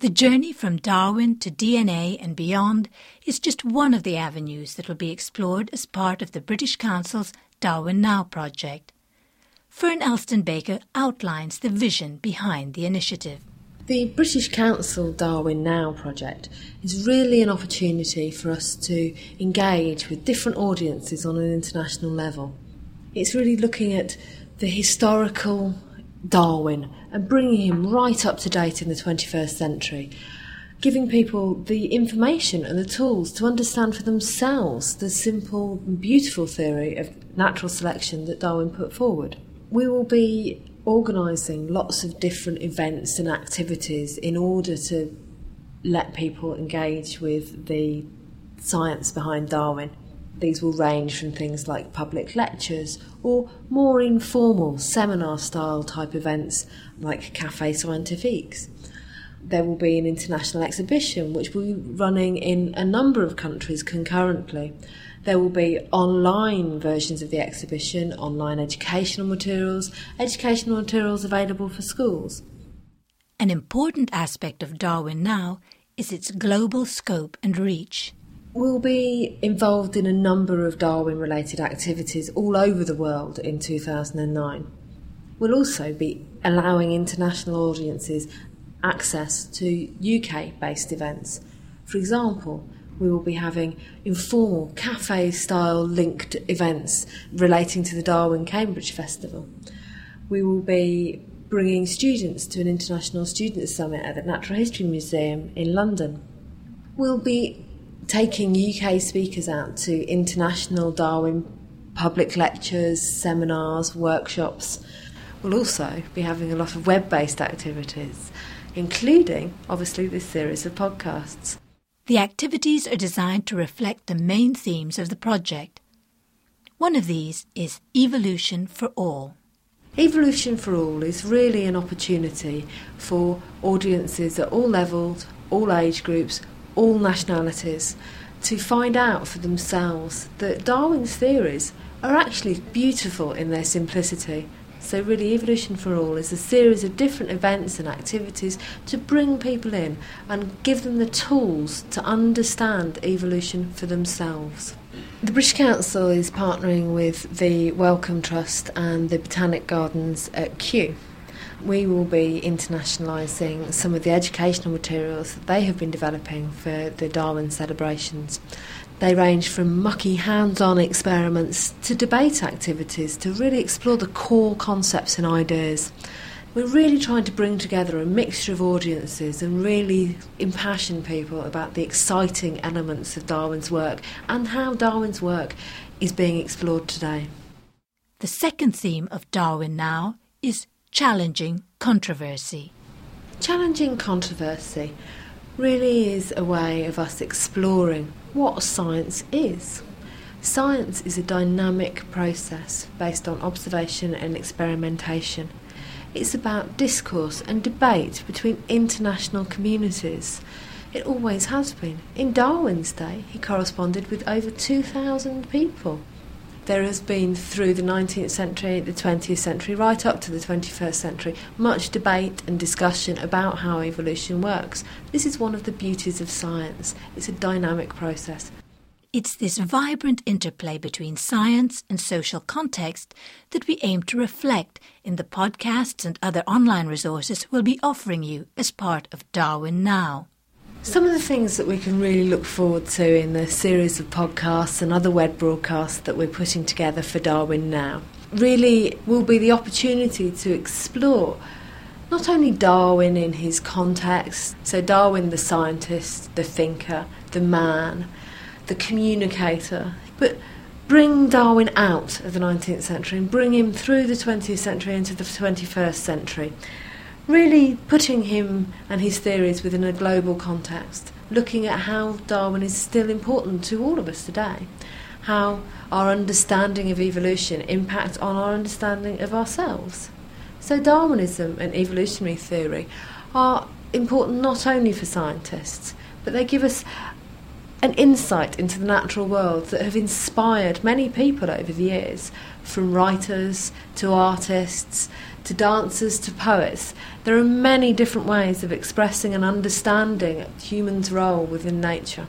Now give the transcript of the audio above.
The journey from Darwin to DNA and beyond is just one of the avenues that will be explored as part of the British Council's Darwin Now project. Fern Elsdon Baker outlines the vision behind the initiative. The British Council Darwin Now project is really an opportunity for us to engage with different audiences on an international level. It's really looking at the historical Darwin and bringing him right up to date in the 21st century, giving people the information and the tools to understand for themselves the simple beautiful theory of natural selection that Darwin put forward. We will be organising lots of different events and activities in order to let people engage with the science behind Darwin. These will range from things like public lectures or more informal seminar style type events like Cafe Scientifiques. There will be an international exhibition which will be running in a number of countries concurrently. There will be online versions of the exhibition, online educational materials, educational materials available for schools. An important aspect of Darwin Now is its global scope and reach. We'll be involved in a number of Darwin related activities all over the world in 2009. We'll also be allowing international audiences access to UK based events. For example, we will be having informal cafe style linked events relating to the Darwin Cambridge Festival. We will be bringing students to an international students summit at the Natural History Museum in London. We'll be taking UK speakers out to international Darwin public lectures, seminars, workshops. We'll also be having a lot of web based activities, including, obviously, this series of podcasts. The activities are designed to reflect the main themes of the project. One of these is Evolution for All. Evolution for All is really an opportunity for audiences at all levels, all age groups, all nationalities to find out for themselves that Darwin's theories are actually beautiful in their simplicity. So, really, Evolution for All is a series of different events and activities to bring people in and give them the tools to understand evolution for themselves. The British Council is partnering with the Wellcome Trust and the Botanic Gardens at Kew we will be internationalising some of the educational materials that they have been developing for the Darwin celebrations. They range from mucky hands on experiments to debate activities to really explore the core concepts and ideas. We're really trying to bring together a mixture of audiences and really impassion people about the exciting elements of Darwin's work and how Darwin's work is being explored today. The second theme of Darwin Now is challenging controversy. Challenging controversy really is a way of us exploring what science is. Science is a dynamic process based on observation and experimentation. It's about discourse and debate between international communities. It always has been. In Darwin's day, he corresponded with over 2,000 people there has been through the 19th century, the 20th century, right up to the 21st century, much debate and discussion about how evolution works. This is one of the beauties of science. It's a dynamic process. It's this vibrant interplay between science and social context that we aim to reflect in the podcasts and other online resources we'll be offering you as part of Darwin Now. Some of the things that we can really look forward to in the series of podcasts and other web broadcasts that we're putting together for Darwin now really will be the opportunity to explore not only Darwin in his context, so Darwin the scientist, the thinker, the man, the communicator, but bring Darwin out of the 19th century and bring him through the 20th century into the 21st century really putting him and his theories within a global context, looking at how Darwin is still important to all of us today, how our understanding of evolution impacts on our understanding of ourselves. So, Darwinism and evolutionary theory are important not only for scientists, but they give us an insight into the natural world that have inspired many people over the years, from writers to artists to dancers to poets. There are many different ways of expressing and understanding humans' role within nature.